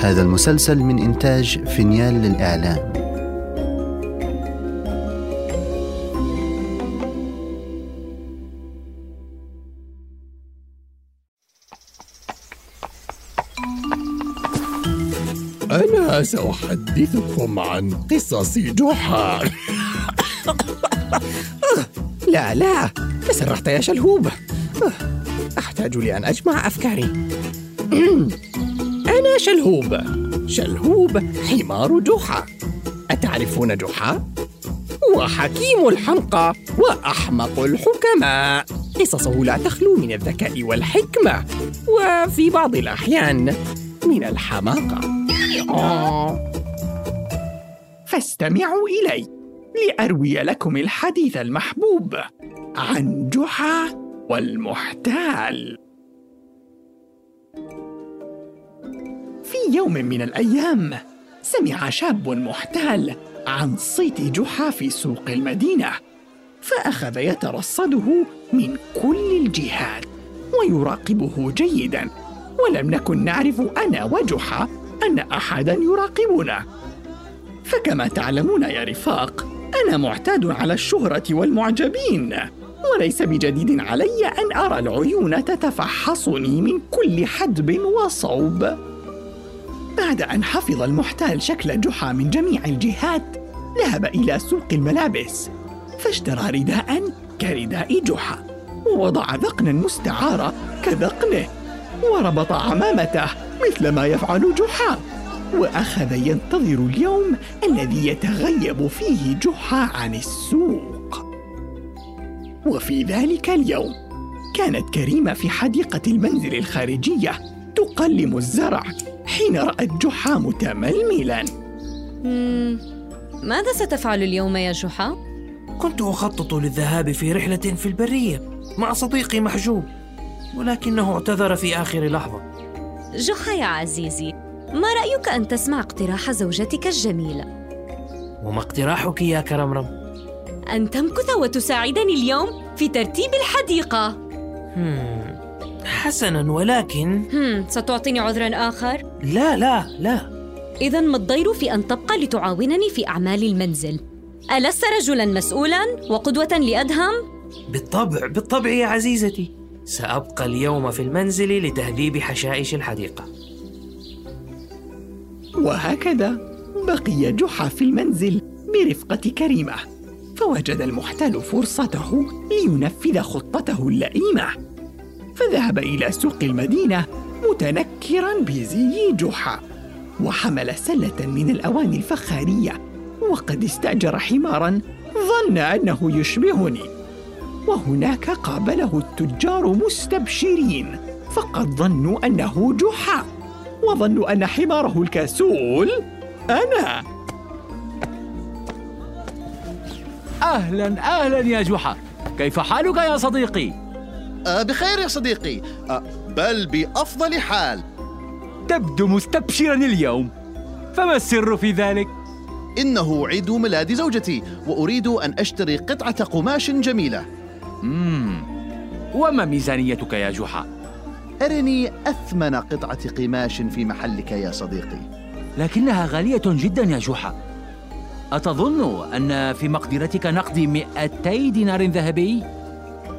هذا المسلسل من إنتاج فينيال للإعلام. أنا سأحدثكم عن قصص جحا. لا لا تسرحت يا شلهوب. أحتاج لأن أجمع أفكاري. شلهوب. شلهوب حمار جحا. أتعرفون جحا؟ هو حكيم الحمقى وأحمق الحكماء. قصصه لا تخلو من الذكاء والحكمة وفي بعض الأحيان من الحماقة. فاستمعوا إلي لأروي لكم الحديث المحبوب عن جحا والمحتال. في يوم من الأيام سمع شاب محتال عن صيت جحا في سوق المدينة فأخذ يترصده من كل الجهات ويراقبه جيدا. ولم نكن نعرف أنا وجحا أن أحدا يراقبنا. فكما تعلمون يا رفاق أنا معتاد على الشهرة والمعجبين وليس بجديد علي أن أرى العيون تتفحصني من كل حدب وصوب. بعد أن حفظ المحتال شكل جحا من جميع الجهات ذهب إلى سوق الملابس فاشترى رداء كرداء جحا ووضع ذقنا مستعارة كذقنه وربط عمامته مثل ما يفعل جحا وأخذ ينتظر اليوم الذي يتغيب فيه جحا عن السوق. وفي ذلك اليوم كانت كريمة في حديقة المنزل الخارجية تقلم الزرع. حين رات جحا متململا ماذا ستفعل اليوم يا جحا؟ كنت أخطط للذهاب في رحلة في البرية مع صديقي محجوب ولكنه اعتذر في آخر لحظة جحا يا عزيزي ما رأيك أن تسمع اقتراح زوجتك الجميلة؟ وما اقتراحك يا كرمرم؟ أن تمكث وتساعدني اليوم في ترتيب الحديقة هم، حسنا ولكن هم، ستعطيني عذرا آخر؟ لا لا لا إذا ما الضير في أن تبقى لتعاونني في أعمال المنزل؟ ألست رجلا مسؤولا وقدوة لأدهم؟ بالطبع بالطبع يا عزيزتي سأبقى اليوم في المنزل لتهذيب حشائش الحديقة وهكذا بقي جحا في المنزل برفقة كريمة فوجد المحتال فرصته لينفذ خطته اللئيمة فذهب إلى سوق المدينة متنكرا بزي جحا وحمل سلة من الأواني الفخارية وقد استأجر حمارا ظن أنه يشبهني. وهناك قابله التجار مستبشرين فقد ظنوا أنه جحا وظنوا أن حماره الكسول أنا. أهلا أهلا يا جحا. كيف حالك يا صديقي؟ آه بخير يا صديقي آه بل بأفضل حال تبدو مستبشرا اليوم فما السر في ذلك؟ إنه عيد ميلاد زوجتي وأريد أن أشتري قطعة قماش جميلة مم. وما ميزانيتك يا جحا؟ أرني أثمن قطعة قماش في محلك يا صديقي لكنها غالية جدا يا جحا أتظن أن في مقدرتك نقد 200 دينار ذهبي؟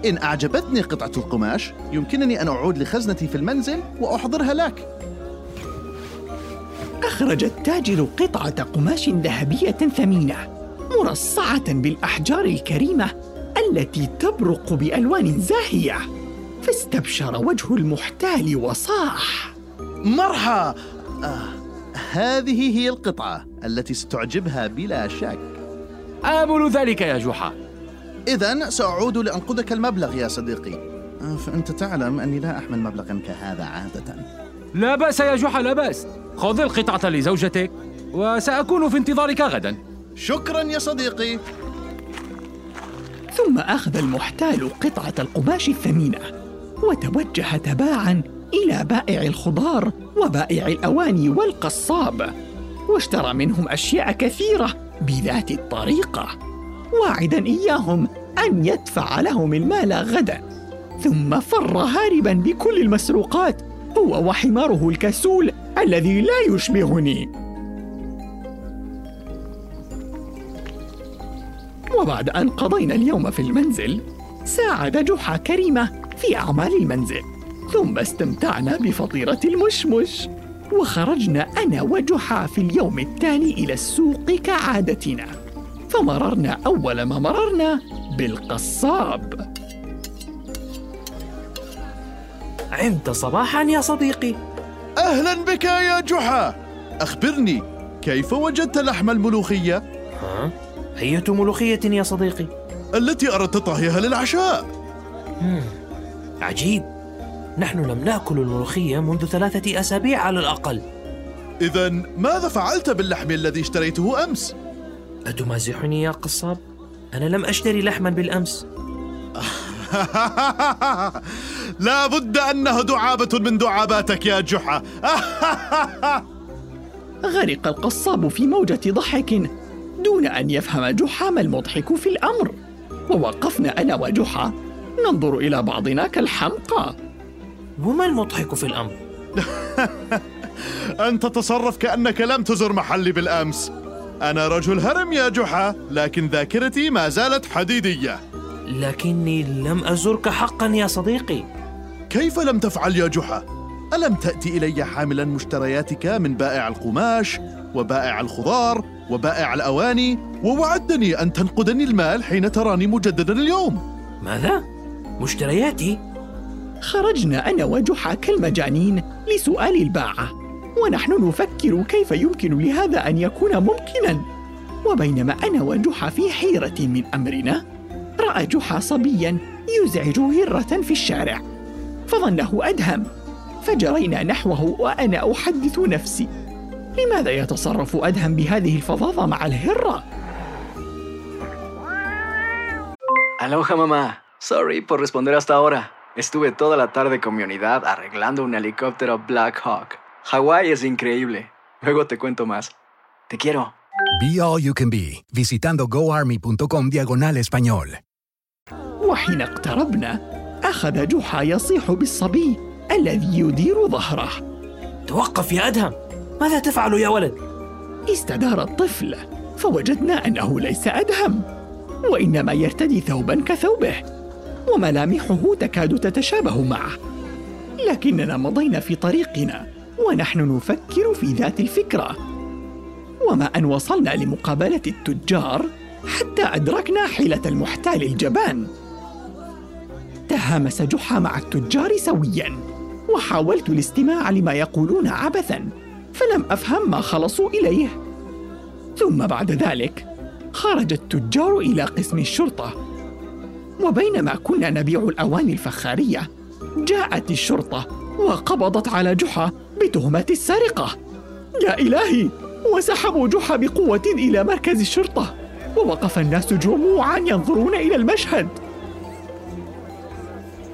إن أعجبتني قطعة القماش يمكنني أن أعود لخزنتي في المنزل وأحضرها لك. أخرج التاجر قطعة قماش ذهبية ثمينة مرصعة بالأحجار الكريمة التي تبرق بألوان زاهية فاستبشر وجه المحتال وصاح. مرحى! آه هذه هي القطعة التي ستعجبها بلا شك. آمل ذلك يا جحا. إذا سأعود لأنقذك المبلغ يا صديقي. فأنت تعلم أني لا أحمل مبلغا كهذا عادة. لا بأس يا جحا لا بأس. خذ القطعة لزوجتك وسأكون في انتظارك غدا. شكرا يا صديقي. ثم أخذ المحتال قطعة القماش الثمينة وتوجه تباعا إلى بائع الخضار وبائع الأواني والقصاب واشترى منهم أشياء كثيرة بذات الطريقة. واعدا إياهم أن يدفع لهم المال غدا ثم فر هاربا بكل المسروقات هو وحماره الكسول الذي لا يشبهني. وبعد أن قضينا اليوم في المنزل ساعد جحا كريمة في أعمال المنزل ثم استمتعنا بفطيرة المشمش وخرجنا أنا وجحا في اليوم التالي إلى السوق كعادتنا. فمررنا أول ما مررنا بالقصاب عمت صباحا يا صديقي أهلا بك يا جحا أخبرني كيف وجدت لحم الملوخية ها؟ أية ملوخية يا صديقي؟ التي أردت طهيها للعشاء مم. عجيب نحن لم نأكل الملوخية منذ ثلاثة أسابيع على الأقل إذا ماذا فعلت باللحم الذي اشتريته أمس؟ أتمازحني يا قصاب؟ أنا لم أشتري لحما بالأمس. لا بد أنه دعابة من دعاباتك يا جحا. غرق القصاب في موجة ضحك دون أن يفهم جحا ما المضحك في الأمر. ووقفنا أنا وجحا. ننظر إلى بعضنا كالحمقى. وما المضحك في الأمر؟ أن تتصرف كأنك لم تزر محلي بالأمس. أنا رجل هرم يا جحا لكن ذاكرتي ما زالت حديدية لكني لم أزرك حقا يا صديقي كيف لم تفعل يا جحا؟ ألم تأتي إلي حاملا مشترياتك من بائع القماش وبائع الخضار وبائع الأواني ووعدتني أن تنقدني المال حين تراني مجددا اليوم ماذا؟ مشترياتي؟ خرجنا أنا وجحا كالمجانين لسؤال الباعة ونحن نفكر كيف يمكن لهذا أن يكون ممكنا وبينما أنا وجحا في حيرة من أمرنا رأى جحا صبيا يزعج هرة في الشارع فظنه أدهم فجرينا نحوه وأنا أحدث نفسي لماذا يتصرف أدهم بهذه الفظاظة مع الهرة؟ Aloha mamá. Sorry por responder hasta ahora. Estuve toda la tarde con mi unidad arreglando un helicóptero Black Hawk. Hawái es increíble. Luego te cuento más. Te quiero. Be All You Can Be, visitando goarmy.com diagonal español. وحين اقتربنا أخذ جحا يصيح بالصبي الذي يدير ظهره توقف يا أدهم ماذا تفعل يا ولد؟ استدار الطفل فوجدنا أنه ليس أدهم وإنما يرتدي ثوبا كثوبه وملامحه تكاد تتشابه معه لكننا مضينا في طريقنا ونحن نفكر في ذات الفكرة. وما أن وصلنا لمقابلة التجار حتى أدركنا حيلة المحتال الجبان. تهامس جحا مع التجار سويا وحاولت الاستماع لما يقولون عبثا فلم أفهم ما خلصوا إليه. ثم بعد ذلك خرج التجار إلى قسم الشرطة. وبينما كنا نبيع الأواني الفخارية جاءت الشرطة وقبضت على جحا بتهمة السرقة. يا إلهي وسحبوا جحا بقوه إلى مركز الشرطة ووقف الناس جموعا ينظرون إلى المشهد.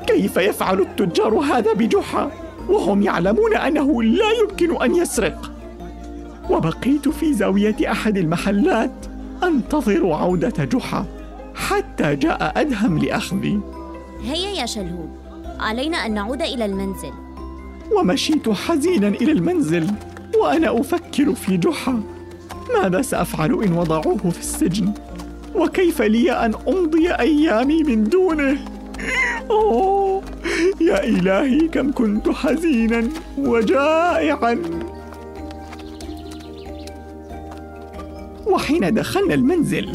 كيف يفعل التجار هذا بجحا؟ وهم يعلمون أنه لا يمكن أن يسرق. وبقيت في زاوية أحد المحلات أنتظر عودة جحا حتى جاء أدهم لأخذي. هيا يا شلهوب علينا أن نعود إلى المنزل. ومشيت حزينا إلى المنزل وأنا أفكر في جحا. ماذا سأفعل إن وضعوه في السجن؟ وكيف لي أن أمضي أيامي من دونه؟ أوه يا إلهي كم كنت حزينا وجائعا. وحين دخلنا المنزل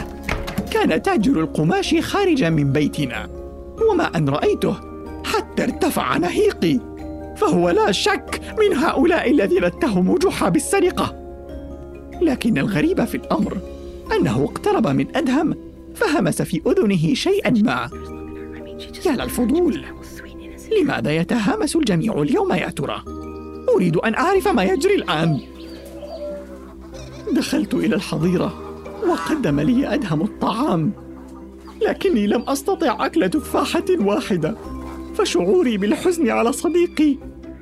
كان تاجر القماش خارجا من بيتنا وما أن رأيته حتى ارتفع نهيقي. فهو لا شك من هؤلاء الذين اتهموا جحا بالسرقة. لكن الغريب في الأمر أنه اقترب من أدهم فهمس في أذنه شيئا ما. يا للفضول لماذا يتهامس الجميع اليوم يا ترى؟ أريد أن أعرف ما يجري الآن. دخلت إلى الحظيرة وقدم لي أدهم الطعام لكني لم أستطع أكل تفاحة واحدة. فشعوري بالحزن على صديقي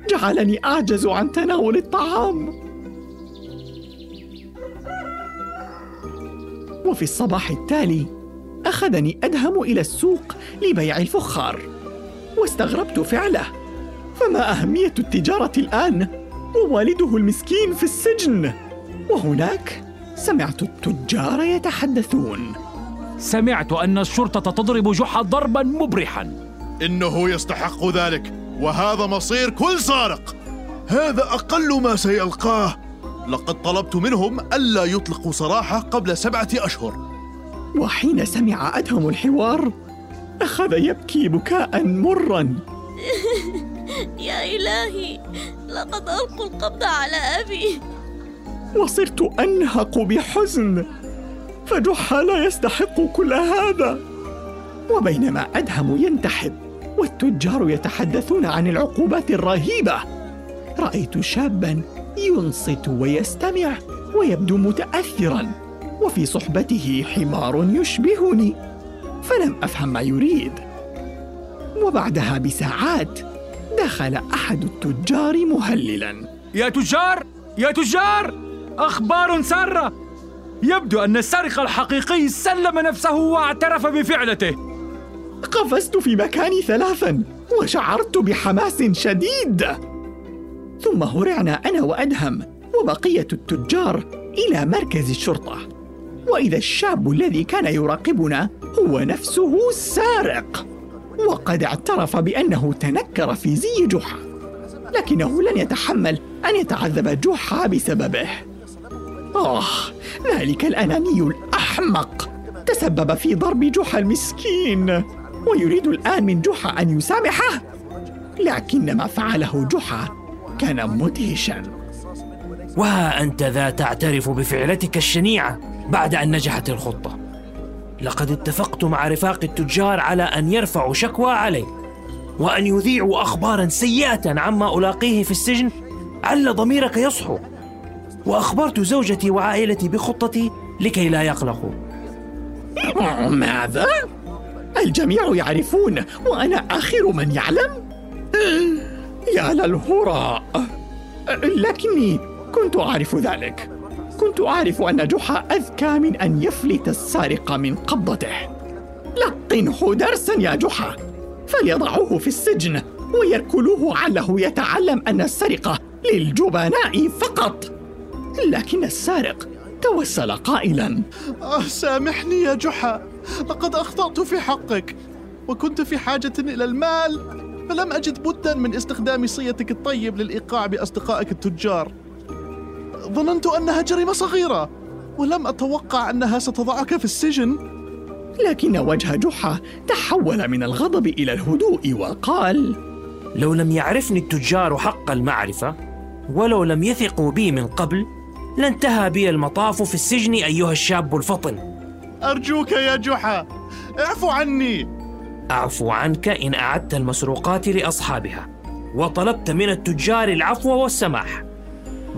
جعلني أعجز عن تناول الطعام. وفي الصباح التالي أخذني أدهم إلى السوق لبيع الفخار واستغربت فعله. فما أهمية التجارة الآن؟ ووالده المسكين في السجن. وهناك سمعت التجار يتحدثون. سمعت أن الشرطة تضرب جحا ضربا مبرحا. إنه يستحق ذلك وهذا مصير كل سارق. هذا أقل ما سيلقاه. لقد طلبت منهم ألا يطلقوا سراحة قبل سبعة أشهر. وحين سمع أدهم الحوار أخذ يبكي بكاء مرا. يا إلهي لقد ألقوا القبض على أبي. وصرت أنهق بحزن فجحا لا يستحق كل هذا. وبينما أدهم ينتحب والتجار يتحدثون عن العقوبات الرهيبة. رأيت شابا ينصت ويستمع ويبدو متأثرا وفي صحبته حمار يشبهني فلم أفهم ما يريد. وبعدها بساعات دخل أحد التجار مهللا. يا تجار! يا تجار! أخبار سارة! يبدو أن السارق الحقيقي سلم نفسه واعترف بفعلته. قفزت في مكاني ثلاثا وشعرت بحماس شديد. ثم هرعنا أنا وأدهم وبقية التجار إلى مركز الشرطة. وإذا الشاب الذي كان يراقبنا هو نفسه السارق وقد اعترف بأنه تنكر في زي جحا لكنه لن يتحمل أن يتعذب جحا بسببه. آه ذلك الأناني الأحمق تسبب في ضرب جحا المسكين. ويريد الآن من جحا أن يسامحه. لكن ما فعله جحا كان مدهشا. وها أنت ذا تعترف بفعلتك الشنيعة بعد أن نجحت الخطة. لقد اتفقت مع رفاق التجار على أن يرفعوا شكوى علي وأن يذيعوا أخبارا سيئة عما ألاقيه في السجن عل ضميرك يصحو. وأخبرت زوجتي وعائلتي بخطتي لكي لا يقلقوا. ماذا؟ الجميع يعرفون وأنا آخر من يعلم؟ يا للهراء لكني كنت أعرف ذلك. كنت أعرف أن جحا أذكى من أن يفلت السارق من قبضته. لقنه درسا يا جحا. فليضعوه في السجن ويركلوه عله يتعلم أن السرقة للجبناء فقط. لكن السارق توسل قائلا. آه سامحني يا جحا. لقد أخطأت في حقك وكنت في حاجة إلى المال فلم أجد بدا من استخدام صيتك الطيب للإيقاع بأصدقائك التجار. ظننت أنها جريمة صغيرة ولم أتوقع أنها ستضعك في السجن. لكن وجه جحا تحول من الغضب إلى الهدوء وقال لو لم يعرفني التجار حق المعرفة ولو لم يثقوا بي من قبل لانتهى بي المطاف في السجن أيها الشاب الفطن. أرجوك يا جحا. اعفو عني. أعفو عنك إن أعدت المسروقات لأصحابها وطلبت من التجار العفو والسماح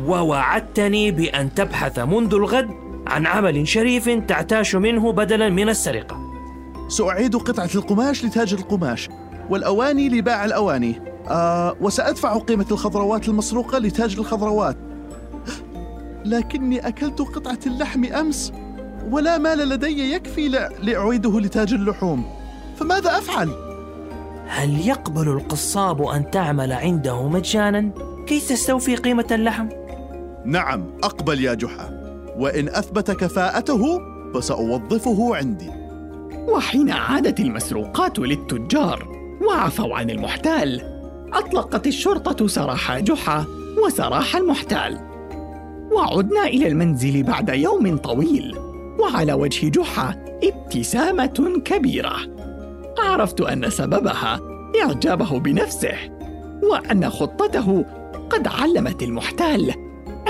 ووعدتني بأن تبحث منذ الغد عن عمل شريف تعتاش منه بدلا من السرقة. سأعيد قطعة القماش لتاجر القماش والأواني لباع الأواني. آه وسأدفع قيمة الخضروات المسروقة لتاجر الخضروات. لكني أكلت قطعة اللحم أمس. ولا مال لدي يكفي لأعيده لتاجر اللحوم. فماذا أفعل؟ هل يقبل القصاب أن تعمل عنده مجانا؟ كي تستوفي قيمة اللحم؟ نعم أقبل يا جحا. وإن أثبت كفاءته فسأوظفه عندي. وحين عادت المسروقات للتجار وعفوا عن المحتال أطلقت الشرطة سراح جحا وسراح المحتال. وعدنا إلى المنزل بعد يوم طويل. وعلى وجه جحا ابتسامة كبيرة. عرفت أن سببها إعجابه بنفسه وأن خطته قد علمت المحتال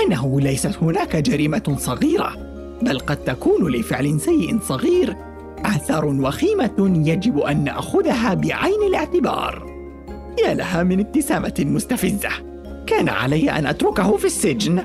أنه ليست هناك جريمة صغيرة بل قد تكون لفعل سيء صغير آثار وخيمة يجب أن نأخذها بعين الاعتبار. يا لها من ابتسامة مستفزة. كان علي أن أتركه في السجن.